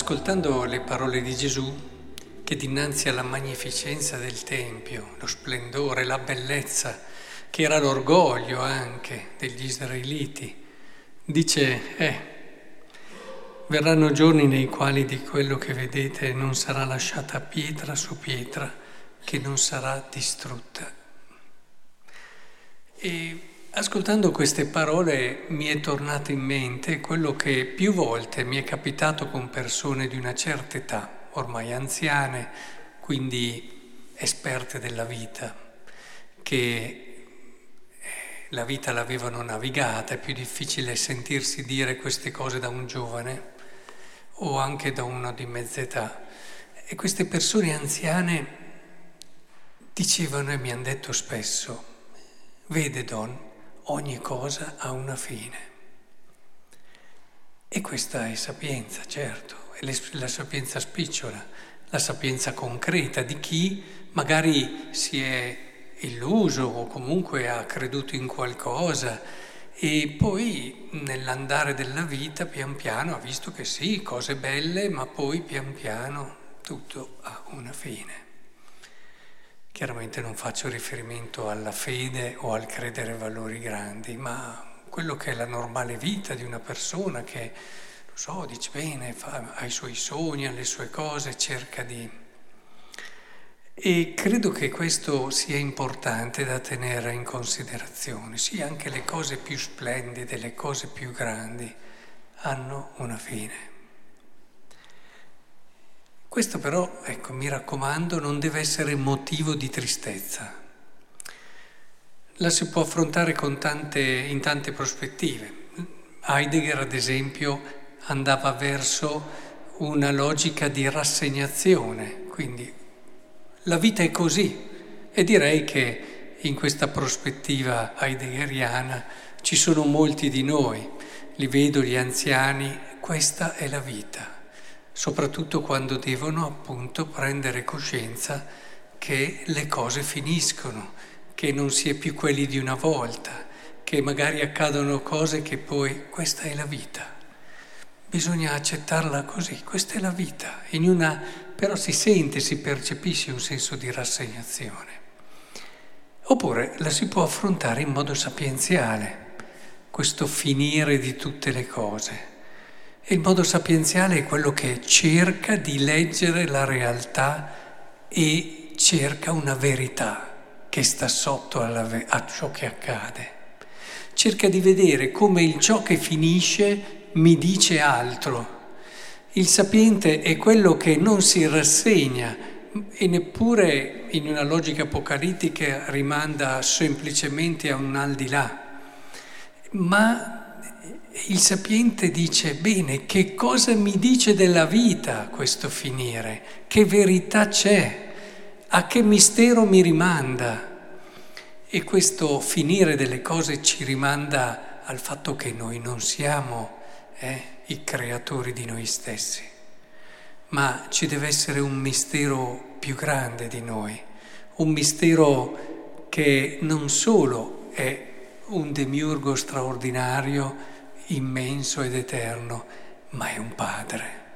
Ascoltando le parole di Gesù, che dinanzi alla magnificenza del Tempio, lo splendore, la bellezza, che era l'orgoglio anche degli israeliti, dice, eh, verranno giorni nei quali di quello che vedete non sarà lasciata pietra su pietra, che non sarà distrutta. E Ascoltando queste parole mi è tornato in mente quello che più volte mi è capitato con persone di una certa età, ormai anziane, quindi esperte della vita, che eh, la vita l'avevano navigata, è più difficile sentirsi dire queste cose da un giovane o anche da uno di mezza età. E queste persone anziane dicevano e mi hanno detto spesso, vede Don, ogni cosa ha una fine. E questa è sapienza, certo, è la sapienza spicciola, la sapienza concreta di chi magari si è illuso o comunque ha creduto in qualcosa e poi nell'andare della vita pian piano ha visto che sì, cose belle, ma poi pian piano tutto ha una fine. Chiaramente non faccio riferimento alla fede o al credere valori grandi, ma quello che è la normale vita di una persona che, lo so, dice bene, fa, ha i suoi sogni, ha le sue cose, cerca di... E credo che questo sia importante da tenere in considerazione. Sì, anche le cose più splendide, le cose più grandi hanno una fine. Questo però, ecco, mi raccomando, non deve essere motivo di tristezza. La si può affrontare tante, in tante prospettive. Heidegger, ad esempio, andava verso una logica di rassegnazione, quindi la vita è così e direi che in questa prospettiva heideggeriana ci sono molti di noi, li vedo gli anziani, questa è la vita soprattutto quando devono appunto prendere coscienza che le cose finiscono, che non si è più quelli di una volta, che magari accadono cose che poi questa è la vita. Bisogna accettarla così, questa è la vita, una, però si sente, si percepisce un senso di rassegnazione. Oppure la si può affrontare in modo sapienziale, questo finire di tutte le cose il modo sapienziale è quello che cerca di leggere la realtà e cerca una verità che sta sotto alla, a ciò che accade. Cerca di vedere come il ciò che finisce mi dice altro. Il sapiente è quello che non si rassegna e neppure in una logica apocalittica rimanda semplicemente a un al di là, ma il sapiente dice, bene, che cosa mi dice della vita questo finire? Che verità c'è? A che mistero mi rimanda? E questo finire delle cose ci rimanda al fatto che noi non siamo eh, i creatori di noi stessi, ma ci deve essere un mistero più grande di noi, un mistero che non solo è un demiurgo straordinario, immenso ed eterno, ma è un padre.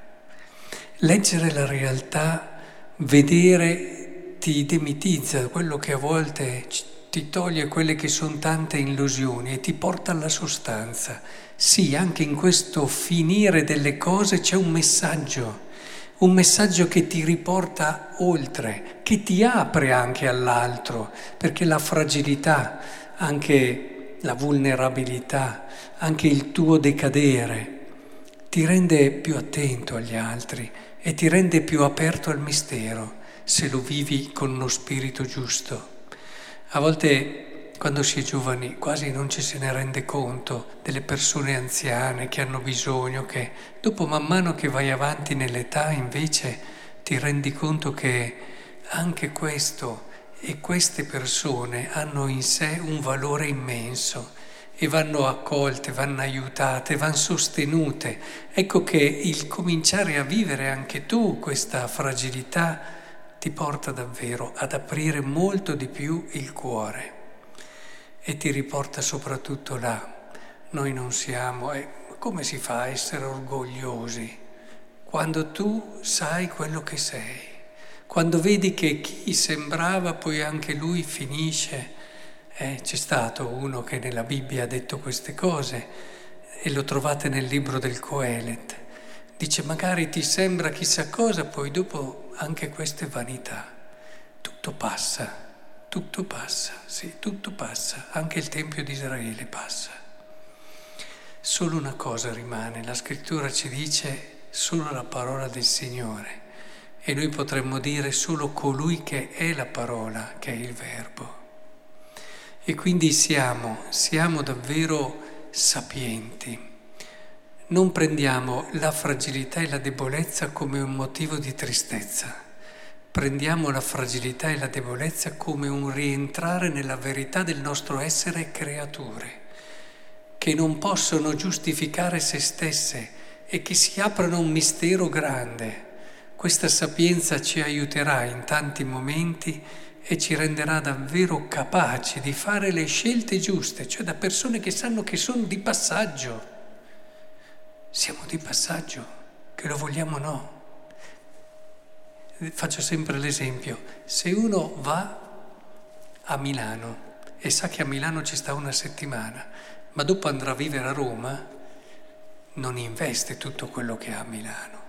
Leggere la realtà, vedere, ti demitizza quello che a volte ti toglie quelle che sono tante illusioni e ti porta alla sostanza. Sì, anche in questo finire delle cose c'è un messaggio, un messaggio che ti riporta oltre, che ti apre anche all'altro, perché la fragilità, anche la vulnerabilità, anche il tuo decadere ti rende più attento agli altri e ti rende più aperto al mistero se lo vivi con uno spirito giusto. A volte quando si è giovani quasi non ci se ne rende conto delle persone anziane che hanno bisogno, che dopo man mano che vai avanti nell'età invece ti rendi conto che anche questo e queste persone hanno in sé un valore immenso e vanno accolte, vanno aiutate, vanno sostenute. Ecco che il cominciare a vivere anche tu questa fragilità ti porta davvero ad aprire molto di più il cuore e ti riporta soprattutto là. Noi non siamo, e come si fa a essere orgogliosi quando tu sai quello che sei, quando vedi che chi sembrava poi anche lui finisce. Eh, c'è stato uno che nella Bibbia ha detto queste cose e lo trovate nel libro del Coelet. Dice magari ti sembra chissà cosa, poi dopo anche questa è vanità. Tutto passa, tutto passa, sì, tutto passa, anche il Tempio di Israele passa. Solo una cosa rimane, la scrittura ci dice solo la parola del Signore e noi potremmo dire solo colui che è la parola, che è il Verbo. E quindi siamo, siamo davvero sapienti. Non prendiamo la fragilità e la debolezza come un motivo di tristezza, prendiamo la fragilità e la debolezza come un rientrare nella verità del nostro essere creature che non possono giustificare se stesse e che si aprono un mistero grande. Questa sapienza ci aiuterà in tanti momenti e ci renderà davvero capaci di fare le scelte giuste, cioè da persone che sanno che sono di passaggio. Siamo di passaggio, che lo vogliamo o no. Faccio sempre l'esempio, se uno va a Milano e sa che a Milano ci sta una settimana, ma dopo andrà a vivere a Roma, non investe tutto quello che ha a Milano.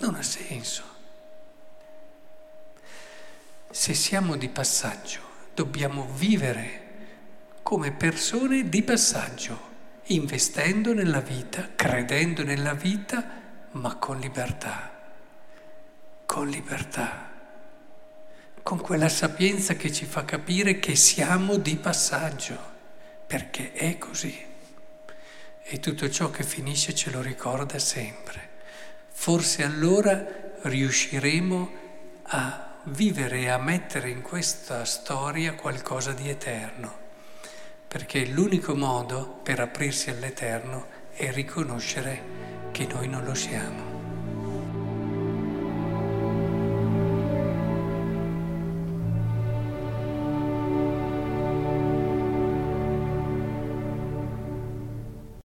Non ha senso. Se siamo di passaggio, dobbiamo vivere come persone di passaggio, investendo nella vita, credendo nella vita, ma con libertà. Con libertà con quella sapienza che ci fa capire che siamo di passaggio perché è così. E tutto ciò che finisce ce lo ricorda sempre. Forse allora riusciremo a vivere e a mettere in questa storia qualcosa di eterno, perché l'unico modo per aprirsi all'eterno è riconoscere che noi non lo siamo.